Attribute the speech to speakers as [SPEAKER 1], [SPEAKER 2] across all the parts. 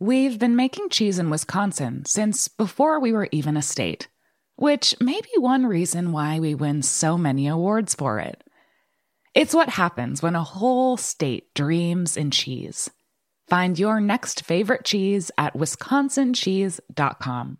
[SPEAKER 1] We've been making cheese in Wisconsin since before we were even a state, which may be one reason why we win so many awards for it. It's what happens when a whole state dreams in cheese. Find your next favorite cheese at wisconsincheese.com.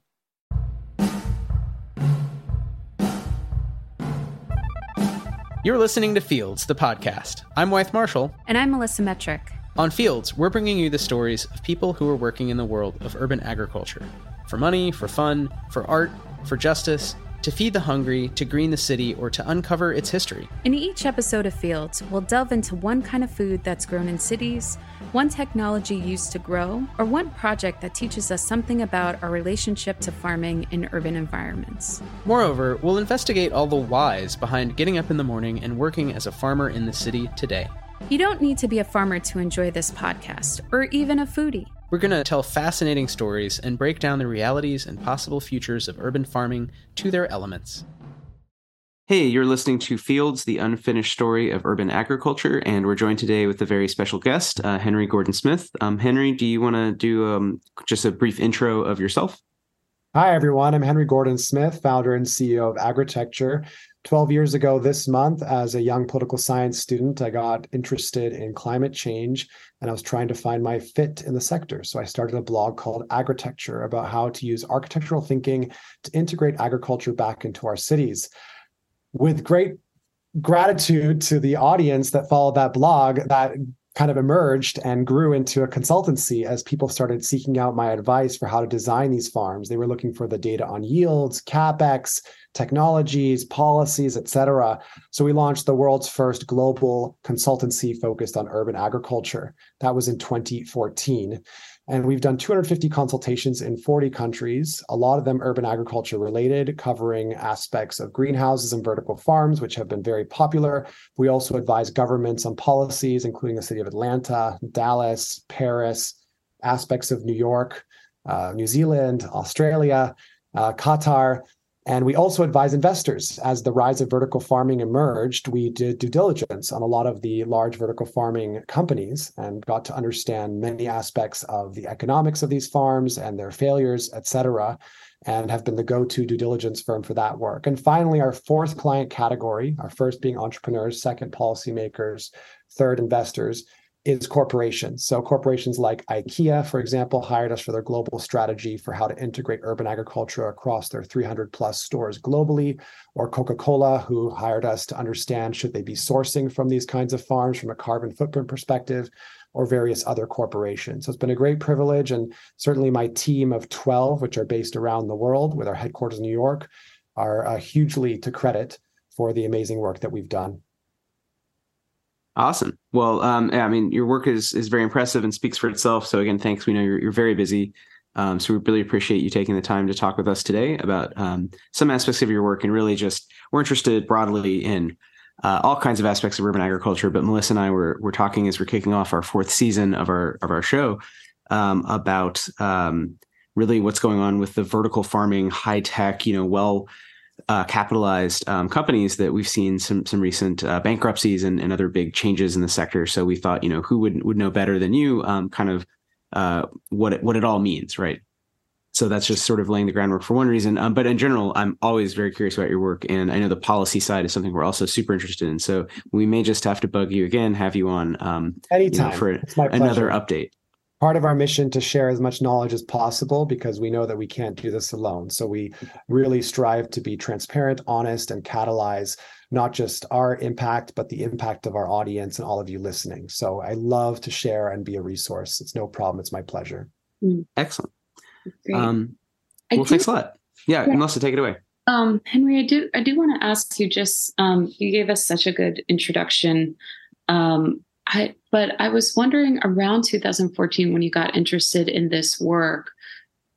[SPEAKER 2] You're listening to Fields, the podcast. I'm Wythe Marshall.
[SPEAKER 3] And I'm Melissa Metric.
[SPEAKER 2] On Fields, we're bringing you the stories of people who are working in the world of urban agriculture for money, for fun, for art, for justice, to feed the hungry, to green the city, or to uncover its history.
[SPEAKER 3] In each episode of Fields, we'll delve into one kind of food that's grown in cities, one technology used to grow, or one project that teaches us something about our relationship to farming in urban environments.
[SPEAKER 2] Moreover, we'll investigate all the whys behind getting up in the morning and working as a farmer in the city today.
[SPEAKER 3] You don't need to be a farmer to enjoy this podcast, or even a foodie.
[SPEAKER 2] We're going to tell fascinating stories and break down the realities and possible futures of urban farming to their elements. Hey, you're listening to Fields, the unfinished story of urban agriculture, and we're joined today with a very special guest, uh, Henry Gordon Smith. Um, Henry, do you want to do um, just a brief intro of yourself?
[SPEAKER 4] Hi, everyone. I'm Henry Gordon Smith, founder and CEO of Agritecture. 12 years ago this month, as a young political science student, I got interested in climate change and I was trying to find my fit in the sector. So I started a blog called Agritecture about how to use architectural thinking to integrate agriculture back into our cities. With great gratitude to the audience that followed that blog, that kind of emerged and grew into a consultancy as people started seeking out my advice for how to design these farms. They were looking for the data on yields, capex, technologies, policies, et cetera. So we launched the world's first global consultancy focused on urban agriculture. That was in 2014. And we've done 250 consultations in 40 countries, a lot of them urban agriculture related, covering aspects of greenhouses and vertical farms, which have been very popular. We also advise governments on policies, including the city of Atlanta, Dallas, Paris, aspects of New York, uh, New Zealand, Australia, uh, Qatar. And we also advise investors. As the rise of vertical farming emerged, we did due diligence on a lot of the large vertical farming companies and got to understand many aspects of the economics of these farms and their failures, et cetera, and have been the go to due diligence firm for that work. And finally, our fourth client category, our first being entrepreneurs, second, policymakers, third, investors is corporations. So corporations like IKEA, for example, hired us for their global strategy for how to integrate urban agriculture across their 300 plus stores globally, or Coca-Cola, who hired us to understand should they be sourcing from these kinds of farms from a carbon footprint perspective, or various other corporations. So it's been a great privilege, and certainly my team of 12, which are based around the world with our headquarters in New York, are uh, hugely to credit for the amazing work that we've done.
[SPEAKER 2] Awesome. Well, um, yeah, I mean, your work is is very impressive and speaks for itself. So again, thanks. We know you're you're very busy, um, so we really appreciate you taking the time to talk with us today about um, some aspects of your work and really just we're interested broadly in uh, all kinds of aspects of urban agriculture. But Melissa and I were were talking as we're kicking off our fourth season of our of our show um, about um, really what's going on with the vertical farming, high tech, you know, well uh, capitalized um, companies that we've seen some some recent uh, bankruptcies and, and other big changes in the sector. So we thought, you know, who would would know better than you, um, kind of uh, what it, what it all means, right? So that's just sort of laying the groundwork for one reason. Um, but in general, I'm always very curious about your work, and I know the policy side is something we're also super interested in. So we may just have to bug you again, have you on um,
[SPEAKER 4] anytime
[SPEAKER 2] you know, for another update
[SPEAKER 4] part of our mission to share as much knowledge as possible because we know that we can't do this alone. So we really strive to be transparent, honest, and catalyze not just our impact, but the impact of our audience and all of you listening. So I love to share and be a resource. It's no problem. It's my pleasure.
[SPEAKER 2] Mm. Excellent. Um, well, thanks a lot. Yeah, yeah, Melissa, take it away.
[SPEAKER 5] Um, Henry, I do I do want to ask you just um, you gave us such a good introduction. Um, I but I was wondering around 2014 when you got interested in this work,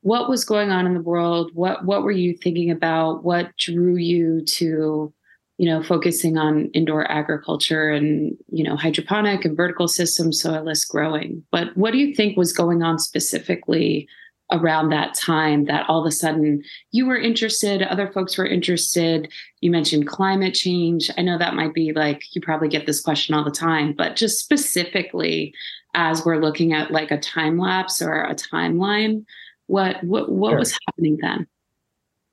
[SPEAKER 5] what was going on in the world? What what were you thinking about? What drew you to, you know, focusing on indoor agriculture and you know hydroponic and vertical systems, soilless growing? But what do you think was going on specifically around that time that all of a sudden you were interested, other folks were interested. You mentioned climate change. I know that might be like you probably get this question all the time, but just specifically as we're looking at like a time lapse or a timeline, what what what sure. was happening then?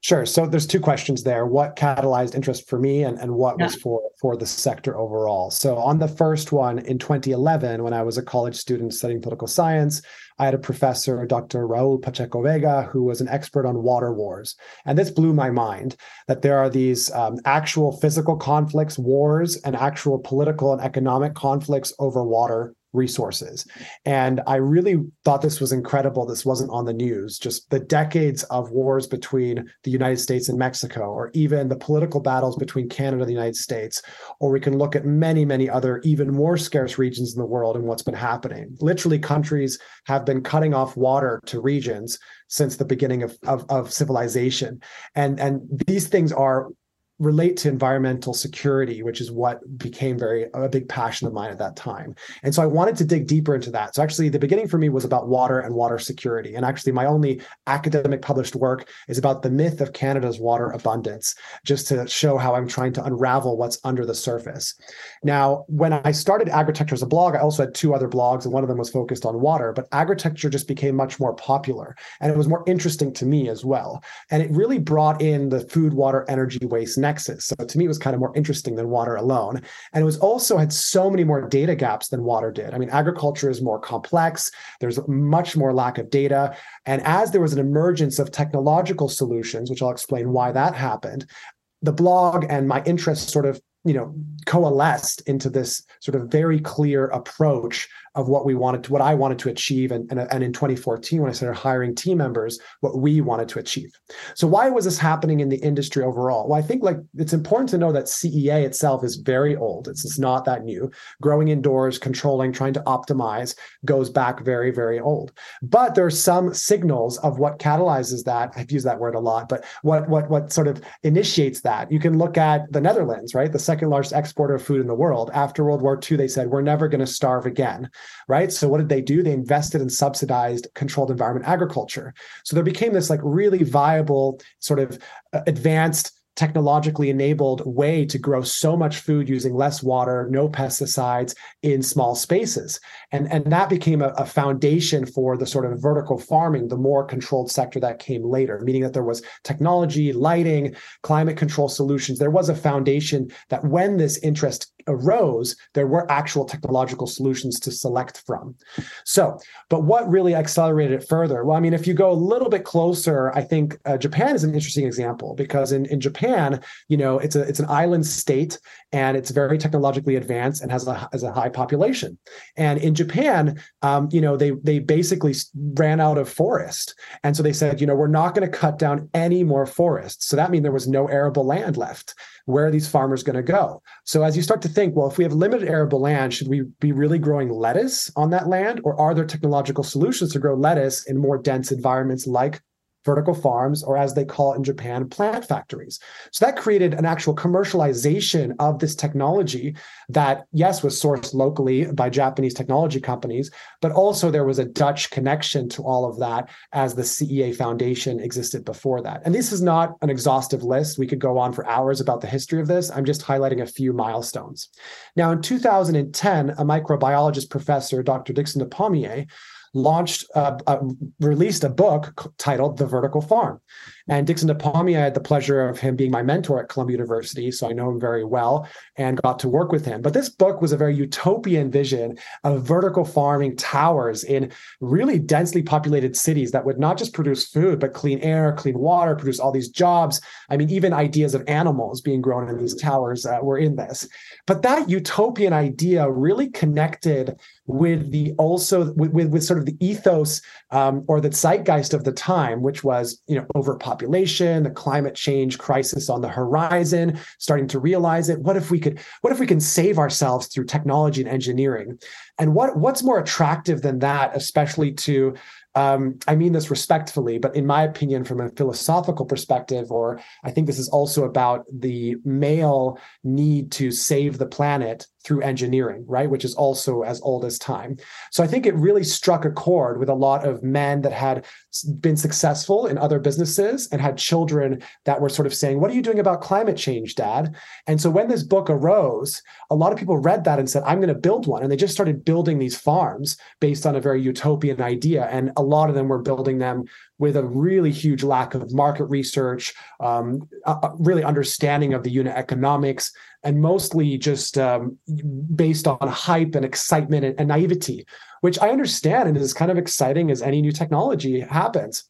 [SPEAKER 4] Sure. So there's two questions there. What catalyzed interest for me and, and what yeah. was for, for the sector overall? So on the first one in 2011, when I was a college student studying political science, I had a professor, Dr. Raul Pacheco Vega, who was an expert on water wars. And this blew my mind that there are these um, actual physical conflicts, wars, and actual political and economic conflicts over water resources. And I really thought this was incredible. This wasn't on the news. Just the decades of wars between the United States and Mexico, or even the political battles between Canada and the United States. Or we can look at many, many other even more scarce regions in the world and what's been happening. Literally, countries have been cutting off water to regions since the beginning of, of, of civilization. And, and these things are relate to environmental security, which is what became very a big passion of mine at that time. And so I wanted to dig deeper into that. So actually the beginning for me was about water and water security. And actually my only academic published work is about the myth of Canada's water abundance, just to show how I'm trying to unravel what's under the surface. Now, when I started Agritecture as a blog, I also had two other blogs and one of them was focused on water, but Agritecture just became much more popular and it was more interesting to me as well. And it really brought in the food, water, energy, waste nexus. So to me, it was kind of more interesting than water alone. And it was also had so many more data gaps than water did. I mean, agriculture is more complex, there's much more lack of data. And as there was an emergence of technological solutions, which I'll explain why that happened, the blog and my interest sort of you know coalesced into this sort of very clear approach of what we wanted to what i wanted to achieve and, and, and in 2014 when i started hiring team members what we wanted to achieve. So why was this happening in the industry overall? Well i think like it's important to know that cea itself is very old. It's, it's not that new. Growing indoors controlling trying to optimize goes back very very old. But there are some signals of what catalyzes that. I've used that word a lot but what what what sort of initiates that. You can look at the netherlands right? The second largest exporter of food in the world. After World War II, they said, we're never going to starve again, right? So what did they do? They invested in subsidized controlled environment agriculture. So there became this like really viable sort of uh, advanced technologically enabled way to grow so much food using less water, no pesticides in small spaces. And, and that became a, a, foundation for the sort of vertical farming, the more controlled sector that came later, meaning that there was technology, lighting, climate control solutions. There was a foundation that when this interest arose, there were actual technological solutions to select from. So, but what really accelerated it further? Well, I mean, if you go a little bit closer, I think uh, Japan is an interesting example because in, in Japan, you know, it's a it's an island state and it's very technologically advanced and has a has a high population. And in Japan, um, you know, they they basically ran out of forest, and so they said, you know, we're not going to cut down any more forests. So that means there was no arable land left where are these farmers going to go? So as you start to think, well, if we have limited arable land, should we be really growing lettuce on that land? Or are there technological solutions to grow lettuce in more dense environments like vertical farms, or as they call it in Japan, plant factories. So that created an actual commercialization of this technology that, yes, was sourced locally by Japanese technology companies, but also there was a Dutch connection to all of that as the CEA Foundation existed before that. And this is not an exhaustive list. We could go on for hours about the history of this. I'm just highlighting a few milestones. Now, in 2010, a microbiologist professor, Dr. Dickson Despommier, launched, uh, uh, released a book titled The Vertical Farm. And Dickson Despommier, I had the pleasure of him being my mentor at Columbia University, so I know him very well and got to work with him. But this book was a very utopian vision of vertical farming towers in really densely populated cities that would not just produce food, but clean air, clean water, produce all these jobs. I mean, even ideas of animals being grown in these towers uh, were in this. But that utopian idea really connected with the also with, with, with sort of the ethos um, or the zeitgeist of the time, which was you know overpopulation, the climate change crisis on the horizon, starting to realize it. What if we could? What if we can save ourselves through technology and engineering? And what what's more attractive than that, especially to um, I mean this respectfully, but in my opinion, from a philosophical perspective, or I think this is also about the male need to save the planet through engineering, right? Which is also as old as time. So I think it really struck a chord with a lot of men that had been successful in other businesses and had children that were sort of saying, What are you doing about climate change, dad? And so when this book arose, a lot of people read that and said, I'm going to build one. And they just started building these farms based on a very utopian idea. And a lot of them were building them with a really huge lack of market research, um, uh, really understanding of the unit economics, and mostly just um, based on hype and excitement and, and naivety, which I understand and is kind of exciting as any new technology happens.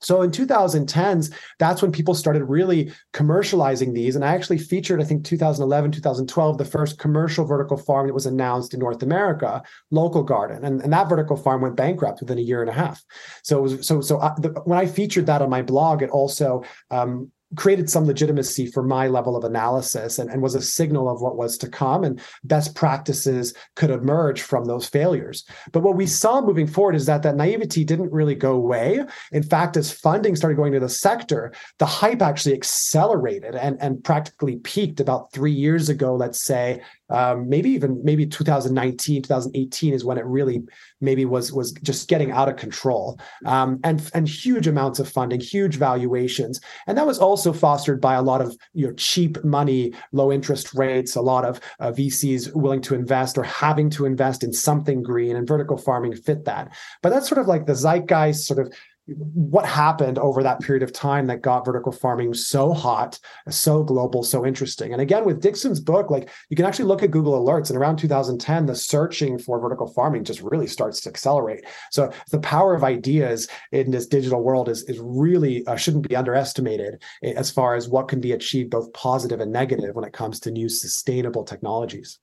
[SPEAKER 4] So in 2010s, that's when people started really commercializing these. And I actually featured, I think 2011, 2012, the first commercial vertical farm that was announced in North America, Local Garden. And, and that vertical farm went bankrupt within a year and a half. So was, so, so I, the, when I featured that on my blog, it also um, created some legitimacy for my level of analysis and, and was a signal of what was to come and best practices could emerge from those failures. But what we saw moving forward is that that naivety didn't really go away. In fact as funding started going to the sector the hype actually accelerated and, and practically peaked about three years ago let's say um, maybe even maybe 2019 2018 is when it really maybe was was just getting out of control. Um, and and huge amounts of funding huge valuations. And that was also fostered by a lot of you know cheap money low interest rates a lot of uh, vcs willing to invest or having to invest in something green and vertical farming fit that. But that's sort of like the zeitgeist sort of what happened over that period of time that got vertical farming so hot, so global, so interesting. And again, with Dickson's book, like you can actually look at Google Alerts, and around 2010, the searching for vertical farming just really starts to accelerate. So the power of ideas in this digital world is is really uh, shouldn't be underestimated as far as what can be achieved, both positive and negative, when it comes to new sustainable technologies.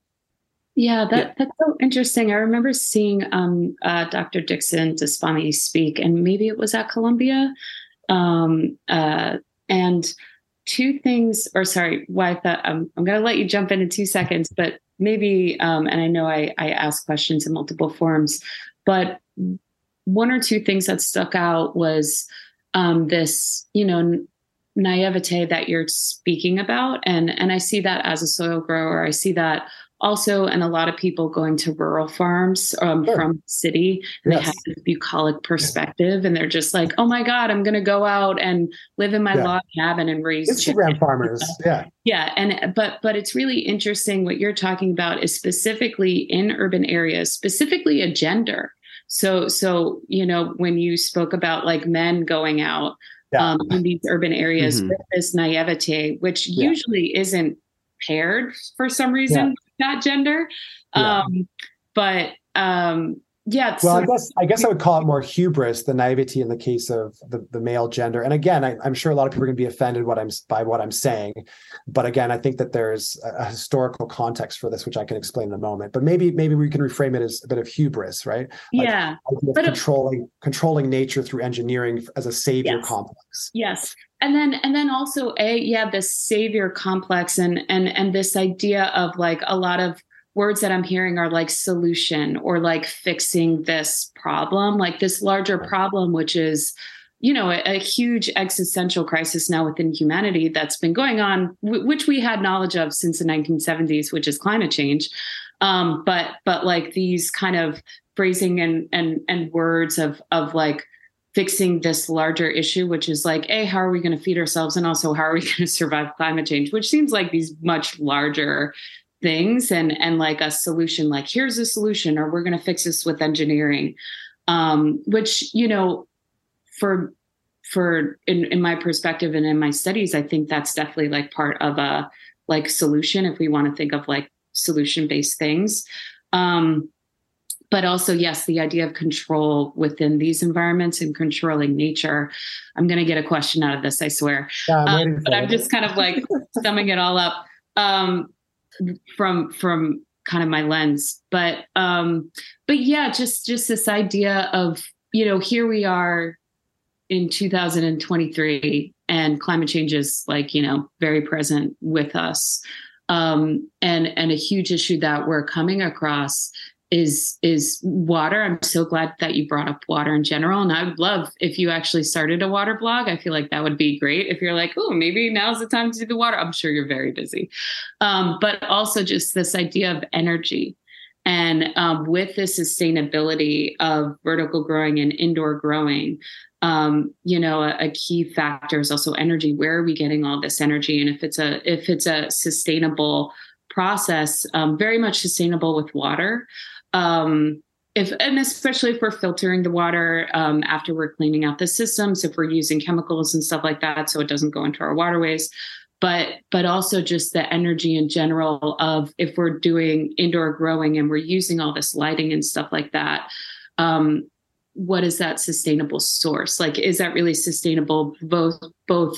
[SPEAKER 5] Yeah, that, yeah. that's so interesting. I remember seeing um, uh, Dr. Dickson Despommier speak, and maybe it was at Columbia. Um, uh, and two things, or sorry, why I thought um, I'm going to let you jump in in two seconds, but maybe, um, and I know I, I ask questions in multiple forms, but one or two things that stuck out was um, this, you know, naivete that you're speaking about, and and I see that as a soil grower. I see that also and a lot of people going to rural farms um, sure. from the city and yes. they have this bucolic perspective and they're just like oh my god i'm going to go out and live in my yeah. log cabin and raise
[SPEAKER 4] instagram chicken. farmers yeah
[SPEAKER 5] yeah and but but it's really interesting what you're talking about is specifically in urban areas specifically a gender so so you know when you spoke about like men going out yeah. um, in these urban areas mm-hmm. with this naivete which yeah. usually isn't paired for some reason that gender. Yeah. Um, but um, yeah.
[SPEAKER 4] Well, so- I guess I guess I would call it more hubris than naivety in the case of the, the male gender. And again, I, am sure a lot of people are going to be offended what I'm by what I'm saying, but again, I think that there's a, a, historical context for this, which I can explain in a moment. But maybe maybe we can reframe it as a bit of hubris, right?
[SPEAKER 5] Like yeah.
[SPEAKER 4] But controlling controlling nature through engineering as a savior
[SPEAKER 5] yes.
[SPEAKER 4] complex.
[SPEAKER 5] Yes and then and then also a yeah this savior complex and and and this idea of like a lot of words that i'm hearing are like solution or like fixing this problem like this larger problem which is you know a, a, huge existential crisis now within humanity that's been going on w- which we had knowledge of since the 1970s which is climate change. Um, but but like these kind of phrasing and and and words of of like fixing this larger issue which is like hey how are we going to feed ourselves? And also how are we going to survive climate change? Which seems like these much larger things and and like a solution like here's a solution or we're going to fix this with engineering. Um, which you know for for in, in my perspective and in my studies i think that's definitely like part of a like solution if we want to think of like solution based things. Um, but also yes the idea of control within these environments and controlling nature i'm going to get a question out of this i swear. Yeah, I'm um, but i'm just kind of like summing it all up. Um, from from kind of my lens. But um but yeah just just this idea of you know here we are in 2023 and climate change is like you know very present with us. Um, and and a huge issue that we're coming across is is water. I'm so glad that you brought up water in general. And i would love if you actually started a water blog. I feel like that would be great. If you're like oh maybe now's the time to do the water i'm sure you're very busy. Um, but also just this idea of energy and um, with the sustainability of vertical growing and indoor growing um, you know a, a, key factor is also energy. Where are we getting all this energy? And if it's a if it's a sustainable process um, very much sustainable with water um, if and especially if we're filtering the water um, after we're cleaning out the systems if we're using chemicals and stuff like that so it doesn't go into our waterways. But but also just the energy in general of if we're doing indoor growing and we're using all this lighting and stuff like that um, what is that sustainable source? Like is that really sustainable both both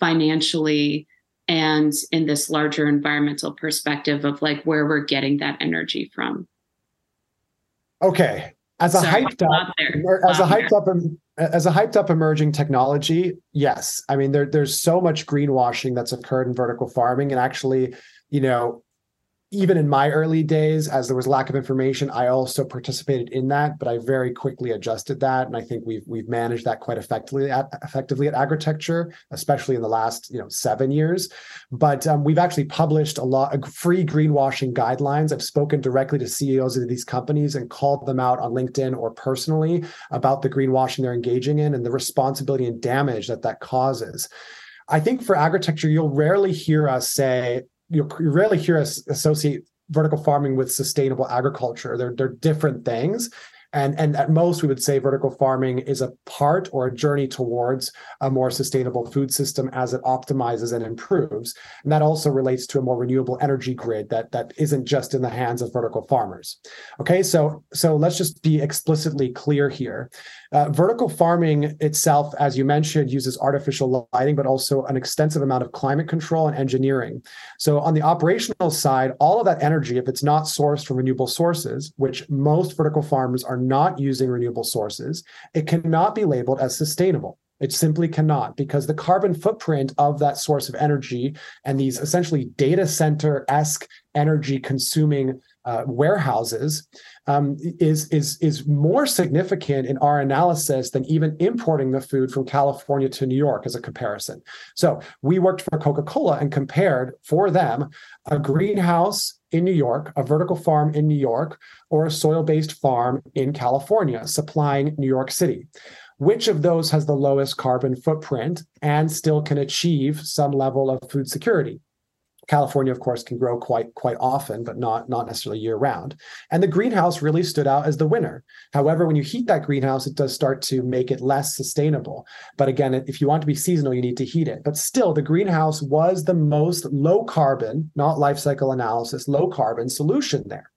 [SPEAKER 5] financially and in this larger environmental perspective of like where we're getting that energy from
[SPEAKER 4] okay. As a Sorry, hyped up as a hyped up as a hyped up emerging technology yes. I mean there, there's so much greenwashing that's occurred in vertical farming and actually you know even in my early days, as there was lack of information, I also participated in that, but I very quickly adjusted that, and I think we've we've managed that quite effectively at effectively at Agritecture, especially in the last you know seven years. But um, we've actually published a lot of free greenwashing guidelines. I've spoken directly to CEOs of these companies and called them out on LinkedIn or personally about the greenwashing they're engaging in and the responsibility and damage that that causes. I think for Agritecture, you'll rarely hear us say you rarely hear us associate vertical farming with sustainable agriculture. They're, they're different things. And, and at most, we would say vertical farming is a part or a journey towards a more sustainable food system as it optimizes and improves. And that also relates to a more renewable energy grid that, that isn't just in the hands of vertical farmers. Okay, so, so let's just be explicitly clear here. Uh, vertical farming itself, as you mentioned, uses artificial lighting, but also an extensive amount of climate control and engineering. So, on the operational side, all of that energy, if it's not sourced from renewable sources, which most vertical farmers are not using renewable sources, it cannot be labeled as sustainable. It simply cannot because the carbon footprint of that source of energy and these essentially data center esque energy consuming uh, warehouses um, is is is more significant in our analysis than even importing the food from California to New York as a comparison. So we worked for Coca Cola and compared for them a greenhouse in New York, a vertical farm in New York, or a soil based farm in California supplying New York City. Which of those has the lowest carbon footprint and still can achieve some level of food security? California, of course, can grow quite quite often, but not not necessarily year round. And the greenhouse really stood out as the winner. However, when you heat that greenhouse, it does start to make it less sustainable. But again, if you want to be seasonal, you need to heat it. But still, the greenhouse was the most low carbon, not life cycle analysis, low carbon solution there.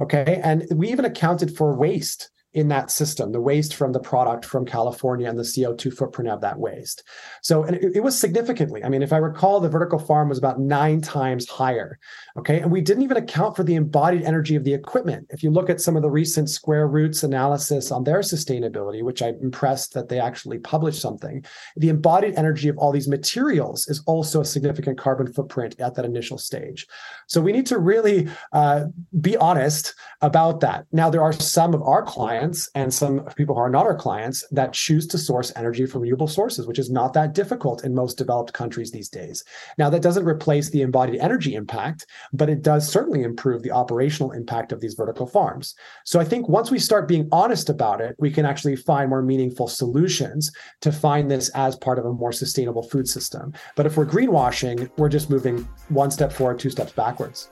[SPEAKER 4] Okay, and we even accounted for waste in that system, the waste from the product from California and the CO2 footprint of that waste. So it, it, was significantly, I mean, if I recall, the vertical farm was about nine times higher. Okay. And we didn't even account for the embodied energy of the equipment. If you look at some of the recent Square Roots analysis on their sustainability, which I'm impressed that they actually published something, the embodied energy of all these materials is also a significant carbon footprint at that initial stage. So we need to really uh, be honest about that. Now, there are some of our clients clients and some people who are not our clients that choose to source energy from renewable sources, which is not that difficult in most developed countries these days. Now, that doesn't replace the embodied energy impact, but it does certainly improve the operational impact of these vertical farms. So I think once we start being honest about it, we can actually find more meaningful solutions to find this as part of a more sustainable food system. But if we're greenwashing, we're just moving one step forward, two steps backwards.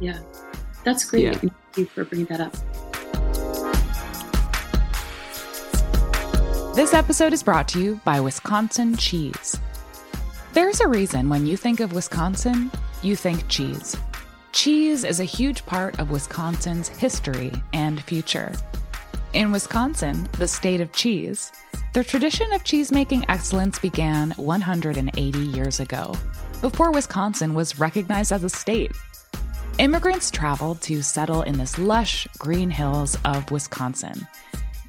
[SPEAKER 5] Yeah, that's great. Yeah. Thank you for bringing that up.
[SPEAKER 1] This episode is brought to you by Wisconsin Cheese. There's a reason when you think of Wisconsin, you think cheese. Cheese is a huge part of Wisconsin's history and future. In Wisconsin, the state of cheese, the tradition of cheese-making excellence began 180 years ago, before Wisconsin was recognized as a state. Immigrants traveled to settle in this lush green hills of Wisconsin,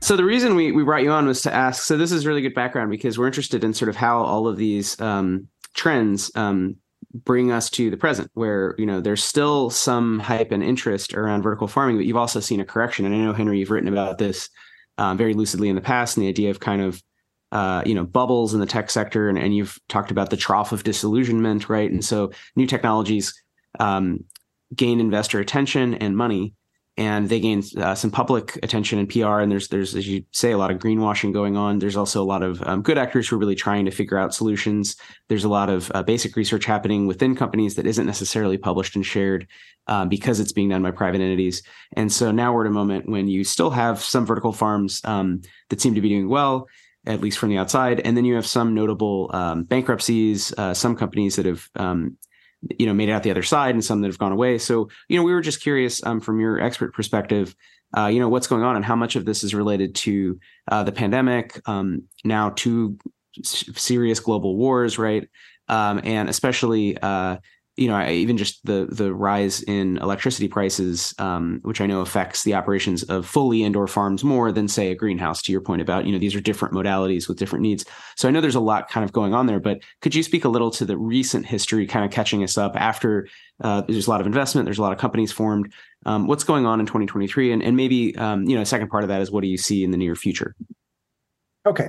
[SPEAKER 2] So the reason we, we brought you on was to ask. So this is really good background because we're interested in sort of how all of these um, trends um, bring us to the present where you know there's still some hype and interest around vertical farming but you've also seen a correction. And i know henry you've written about this um, very lucidly in the past and the idea of kind of uh, you know bubbles in the tech sector and, and you've talked about the trough of disillusionment right? And so new technologies um, gain investor attention and money and they gain uh, some public attention and PR. And there's there's as you say a lot of greenwashing going on. There's also a lot of um, good actors who are really trying to figure out solutions. There's a lot of uh, basic research happening within companies that isn't necessarily published and shared um, because it's being done by private entities. And so now we're at a moment when you still have some vertical farms um, that seem to be doing well. At least from the outside, and then you have some notable um, bankruptcies, uh, some companies that have um, you know made it out the other side and some that have gone away. So you know we were just curious um, from your expert perspective uh, you know what's going on and how much of this is related to uh, the pandemic um, now two serious global wars right? Um, and especially uh, you know, even just the the rise in electricity prices, um, which I know affects the operations of fully indoor farms more than say a greenhouse. To your point about, you know, these are different modalities with different needs. So I know there's a lot kind of going on there, but could you speak a little to the recent history, kind of catching us up after uh, there's a lot of investment, there's a lot of companies formed. Um, what's going on in 2023, and and maybe um, you know, a second part of that is what do you see in the near future?
[SPEAKER 4] Okay.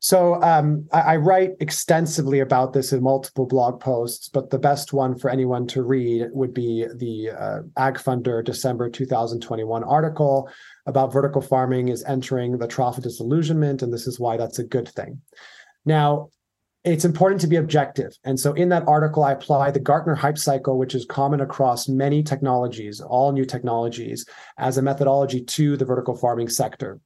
[SPEAKER 4] So um, I, I, write extensively about this in multiple blog posts, but the best one for anyone to read would be the uh, December 2021 article about vertical farming is entering the trough of disillusionment, and this is why that's a good thing. Now, it's important to be objective. And so in that article, I apply the Gartner hype cycle, which is common across many technologies, all new technologies, as a methodology to the vertical farming sector.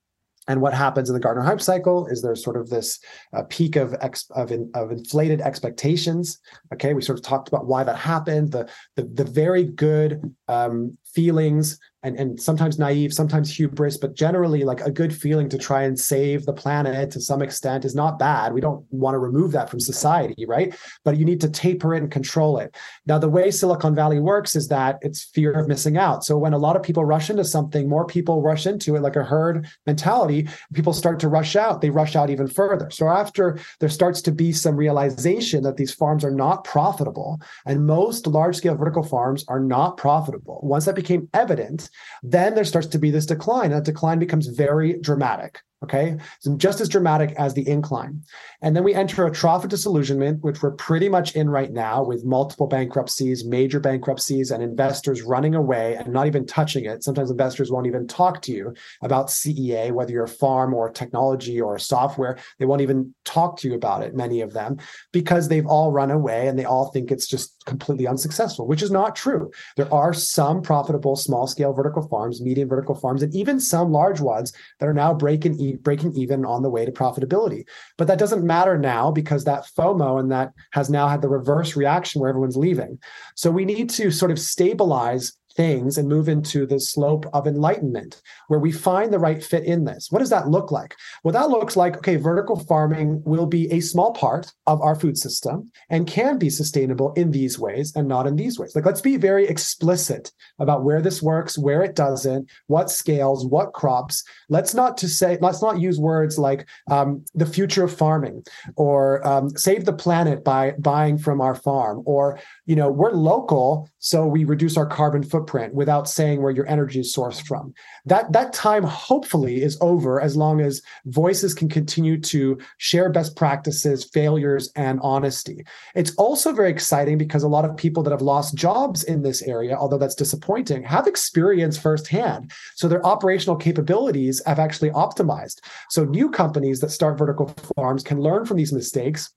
[SPEAKER 4] And what happens in the Gartner hype cycle is there's sort of this uh, peak of, ex- of, in, of inflated expectations. Okay, we sort of talked about why that happened. The the, the very good um, feelings and, and sometimes naive, sometimes hubris, but generally like a good feeling to try and save the planet to some extent is not bad. We don't want to remove that from society, right? But you need to taper it and control it. Now, the way Silicon Valley works is that it's fear of missing out. So when a lot of people rush into something, more people rush into it like a herd mentality. People start to rush out. They rush out even further. So after there starts to be some realization that these farms are not profitable, and most large scale vertical farms are not profitable, once that became evident, then there starts to be this decline. That decline becomes very dramatic. Okay. So just as dramatic as the incline. And then we enter a trough of disillusionment, which we're pretty much in right now with multiple bankruptcies, major bankruptcies, and investors running away and not even touching it. Sometimes investors won't even talk to you about CEA, whether you're a farm or technology or software. They won't even talk to you about it, many of them, because they've all run away and they all think it's just completely unsuccessful, which is not true. There are some profitable small scale vertical farms, medium vertical farms, and even some large ones that are now breaking even breaking even on the way to profitability. But that doesn't matter now because that FOMO and that has now had the reverse reaction where everyone's leaving. So we need to sort of stabilize things and move into the slope of enlightenment where we find the right fit in this. What does that look like? Well, that looks like okay, vertical farming will be a small part of our food system and can be sustainable in these ways and not in these ways. Like, let's be very explicit about where this works, where it doesn't, what scales, what crops. Let's not to say, let's not use words like um, the future of farming or um, save the planet by buying from our farm or you know we're local so we reduce our carbon footprint without saying where your energy is sourced from. That that time hopefully is over as long as voices can continue to share best practices failures and honesty. It's also very exciting because a lot of people that have lost jobs in this area although that's disappointing have experience firsthand. So their operational capabilities have actually optimized. So new companies that start vertical farms can learn from these mistakes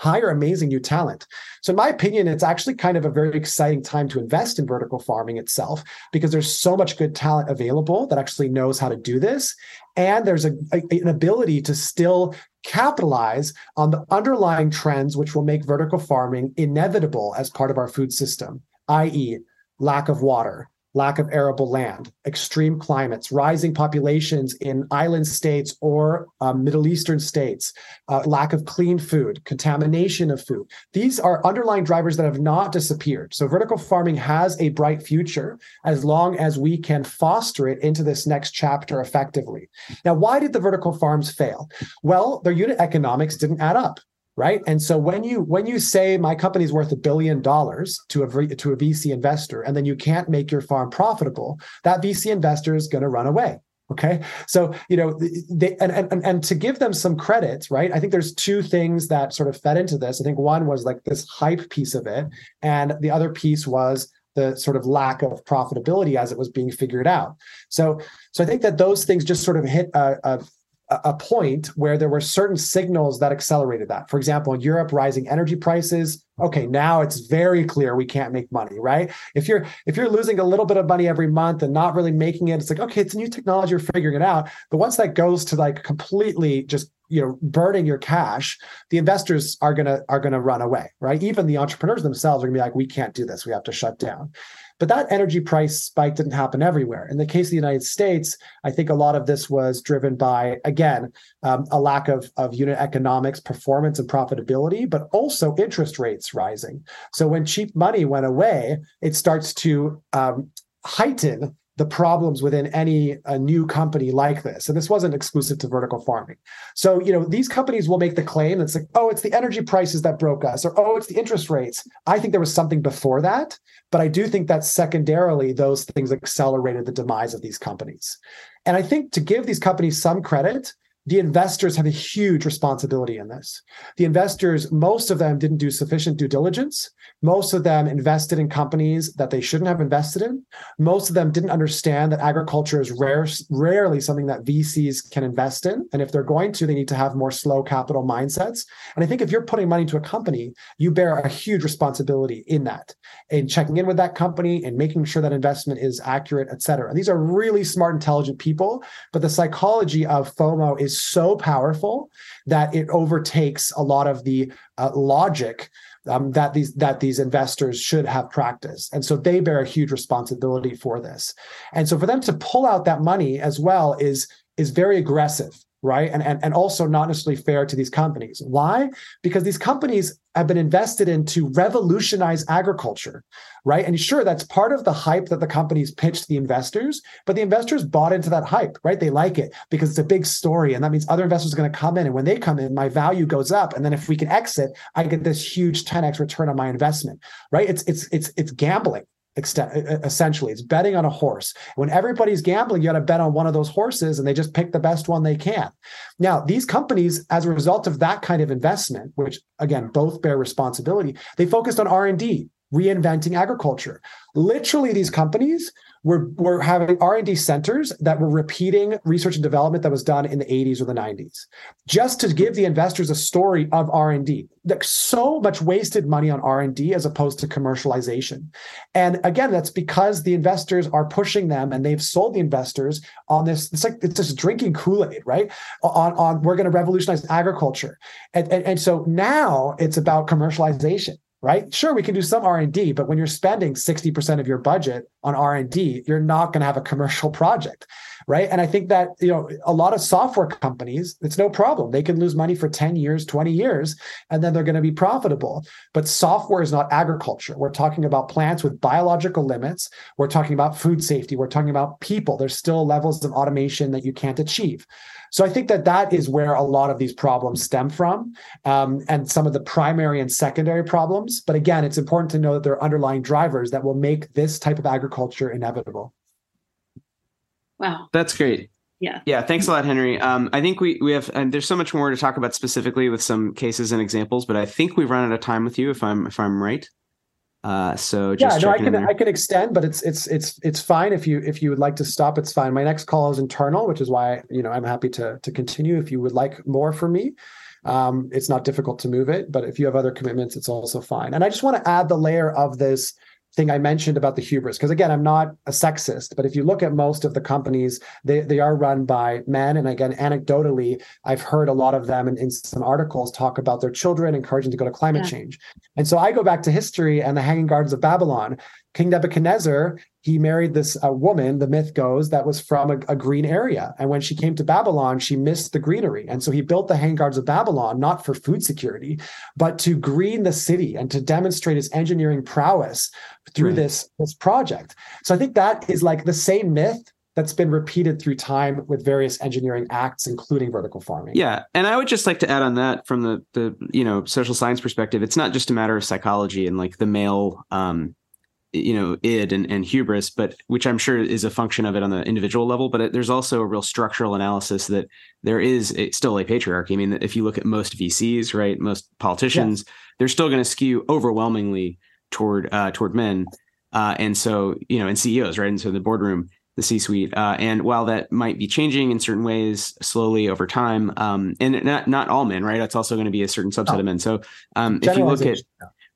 [SPEAKER 4] hire amazing new talent. So, in my opinion, it's actually kind of a very exciting time to invest in vertical farming itself because there's so much good talent available that actually knows how to do this. And there's a, a, an ability to still capitalize on the underlying trends, which will make vertical farming inevitable as part of our food system, i.e., lack of water, lack of arable land, extreme climates, rising populations in island states or um, Middle Eastern states, uh, lack of clean food, contamination of food. These are underlying drivers that have not disappeared. So, vertical farming has a bright future as long as we can foster it into this next chapter effectively. Now, why did the vertical farms fail? Well, their unit economics didn't add up right? And so when you when you say my company's worth a billion dollars to a to a vc investor and then you can't make your farm profitable that vc investor is going to run away okay? So you know they and, and and to give them some credit right i think there's two things that sort of fed into this. I think one was like this hype piece of it and the other piece was the sort of lack of profitability as it was being figured out. So so i think that those things just sort of hit a, a a point where there were certain signals that accelerated that. For example, in Europe, rising energy prices. Okay, now it's very clear we can't make money, right? If you're if you're losing a little bit of money every month and not really making it, it's like okay, it's a new technology, you're figuring it out. But once that goes to like completely just you know burning your cash, the investors are gonna are gonna run away, right? Even the entrepreneurs themselves are gonna be like, we can't do this, we have to shut down. But that energy price spike didn't happen everywhere. In the case of the United States, I think a lot of this was driven by, again, um, a lack of, of unit economics, performance, and profitability, but also interest rates rising. So when cheap money went away, it starts to um, heighten the problems within any a new company like this. And this wasn't exclusive to vertical farming. So, you know, these companies will make the claim that's like, oh, it's the energy prices that broke us, or oh, it's the interest rates. I think there was something before that, but I do think that secondarily, those things accelerated the demise of these companies. And I think to give these companies some credit, the investors have a huge responsibility in this. The investors, most of them didn't do sufficient due diligence. Most of them invested in companies that they shouldn't have invested in. Most of them didn't understand that agriculture is rare, rarely something that VCs can invest in. And if they're going to, they need to have more slow capital mindsets. And I think if you're putting money into a company, you bear a huge responsibility in that, in checking in with that company and making sure that investment is accurate, et cetera. And these are really smart, intelligent people. But the psychology of FOMO is so powerful that it overtakes a lot of the uh, logic um, that these that these investors should have practiced, and so they bear a huge responsibility for this. And so for them to pull out that money as well is is very aggressive right? And, and, and also not necessarily fair to these companies. Why? Because these companies have been invested in to revolutionize agriculture, right? And sure, that's part of the hype that the companies pitched the investors, but the investors bought into that hype, right? They like it because it's a big story. And that means other investors are going to come in. And when they come in, my value goes up. And then if we can exit, I get this huge 10x return on my investment, right? It's it's it's it's gambling extent essentially it's betting on a horse. When everybody's gambling you got to bet on one of those horses and they just pick the best one they can. Now these companies as a result of that kind of investment which again both bear responsibility they focused on r&d reinventing agriculture. Literally these companies we're, we're having r&d centers that were repeating research and development that was done in the 80s or the 90s just to give the investors a story of r&d like so much wasted money on r&d as opposed to commercialization. And again that's because the investors are pushing them and they've sold the investors on this it's like it's just drinking kool-aid right? On, on we're going to revolutionize agriculture. And, and, and so now it's about commercialization right? Sure we can do some r&d but when you're spending 60% of your budget on r&d you're not going to have a commercial project right? And i think that you know a lot of software companies it's no problem. They can lose money for 10 years 20 years and then they're going to be profitable. But software is not agriculture. We're talking about plants with biological limits. We're talking about food safety. We're talking about people. There's still levels of automation that you can't achieve so I think that that is where a lot of these problems stem from, um, and some of the primary and secondary problems. But again, it's important to know that there are underlying drivers that will make this type of agriculture inevitable.
[SPEAKER 5] Wow,
[SPEAKER 2] that's great.
[SPEAKER 5] Yeah.
[SPEAKER 2] Yeah. Thanks a lot, Henry. Um, I think we we have and there's so much more to talk about specifically with some cases and examples, but I think we've run out of time with you if I'm if I'm right. Uh, so
[SPEAKER 4] yeah, no, I can I can extend, but it's it's it's it's fine if you if you would like to stop. It's fine. My next call is internal, which is why you know I'm happy to to continue. If you would like more from me, um, it's not difficult to move it. But if you have other commitments, it's also fine. And I just want to add the layer of this thing I mentioned about the hubris. Because again, I'm not a sexist, but if you look at most of the companies, they, they are run by men. And again, anecdotally, I've heard a lot of them in, in some articles talk about their children encouraging to go to climate yeah. change. And so I go back to history and the Hanging Gardens of Babylon. King Nebuchadnezzar, he married this uh, woman, the myth goes, that was from a, a, green area. And when she came to Babylon, she missed the greenery. And so he built the Hanging Gardens of Babylon, not for food security, but to green the city and to demonstrate his engineering prowess through right. this, this project. So I think that is like the same myth that's been repeated through time with various engineering acts including vertical farming
[SPEAKER 2] yeah and i would just like to add on that from the the you know social science perspective it's not just a matter of psychology and like the male um you know id and, and hubris but which i'm sure is a function of it on the individual level but it, there's also a real structural analysis that there is a, still a patriarchy i mean if you look at most vcs right most politicians yes. they're still going to skew overwhelmingly toward uh, toward men uh, and so you know and ceos right and so the boardroom the c-suite uh, and while that might be changing in certain ways slowly over time um, and not not all men right it's also going to be a certain subset oh. of men so um, if you look at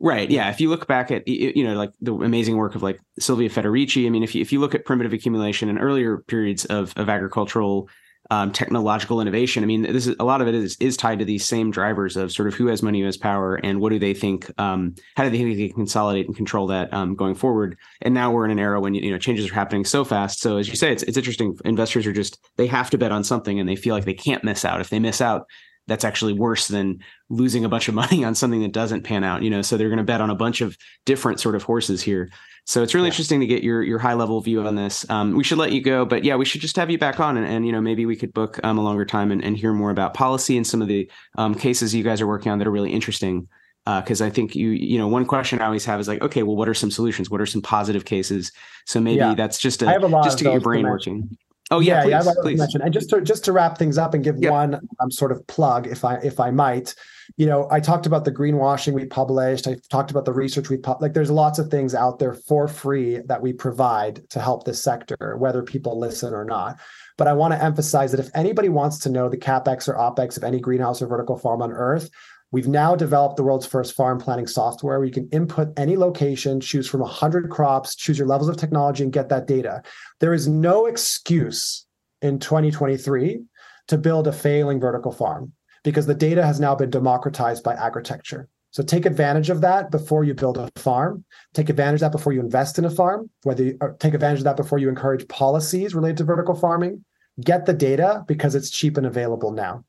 [SPEAKER 2] Right. Yeah. If you look back at you know like the amazing work of like Silvia Federici, I mean, if you if you look at primitive accumulation and earlier periods of of agricultural um, technological innovation, I mean, this is a lot of it is is tied to these same drivers of sort of who has money, who has power, and what do they think? Um, how do they think they can consolidate and control that um, going forward? And now we're in an era when you know changes are happening so fast. So as you say, it's it's interesting. Investors are just they have to bet on something, and they feel like they can't miss out. If they miss out, that's actually worse than losing a bunch of money on something that doesn't pan out you know? So they're going to bet on a bunch of different sort of horses here. So it's really yeah. interesting to get your your high level view on this. Um, we should let you go but yeah we should just have you back on and, and you know maybe we could book um, a longer time and, and, hear more about policy and some of the um, cases you guys are working on that are really interesting. Because uh, I think you you know one question I always have is like okay well what are some solutions? What are some positive cases? So maybe yeah. that's just a, a just to get your brain working Oh yeah, yeah, please, yeah please.
[SPEAKER 4] Mention. And just to just to wrap things up and give yep. one um, sort of plug, if I if I might, you know, I talked about the greenwashing we published. I talked about the research we pub- like. There's lots of things out there for free that we provide to help this sector, whether people listen or not. But I want to emphasize that if anybody wants to know the capex or opex of any greenhouse or vertical farm on Earth, We've now developed the world's first farm planning software where you can input any location, choose from 100 crops, choose your levels of technology, and get that data. There is no excuse in 2023 to build a failing vertical farm because the data has now been democratized by agritecture. So take advantage of that before you build a farm. Take advantage of that before you invest in a farm. Whether you take advantage of that before you encourage policies related to vertical farming. Get the data because it's cheap and available now.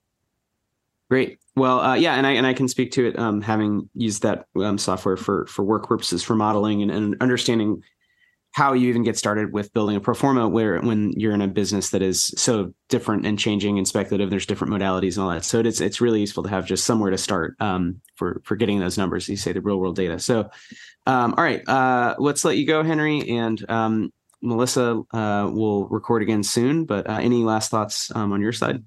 [SPEAKER 2] Great. Well, uh, yeah, and I and I can speak to it, um, having used that um, software for for work purposes, for modeling and, and, understanding how you even get started with building a pro forma. Where when you're in a business that is so different and changing and speculative, there's different modalities and all that. So it's it's really useful to have just somewhere to start um, for for getting those numbers. You say the real world data. So, um, all right, uh, let's let you go, Henry, and um, Melissa uh, will record again soon. But uh, any last thoughts um, on your side?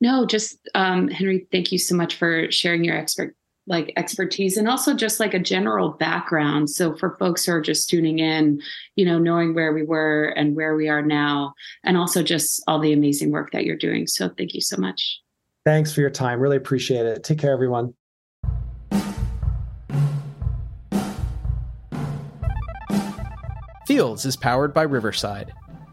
[SPEAKER 5] No, just um, Henry, thank you so much for sharing your expert like expertise and also just like a general background. So for folks who are just tuning in, you know, knowing where we were and where we are now, and also just all the amazing work that you're doing. So thank you so much.
[SPEAKER 4] Thanks for your time. Really appreciate it. Take care, everyone.
[SPEAKER 6] Fields is powered by Riverside.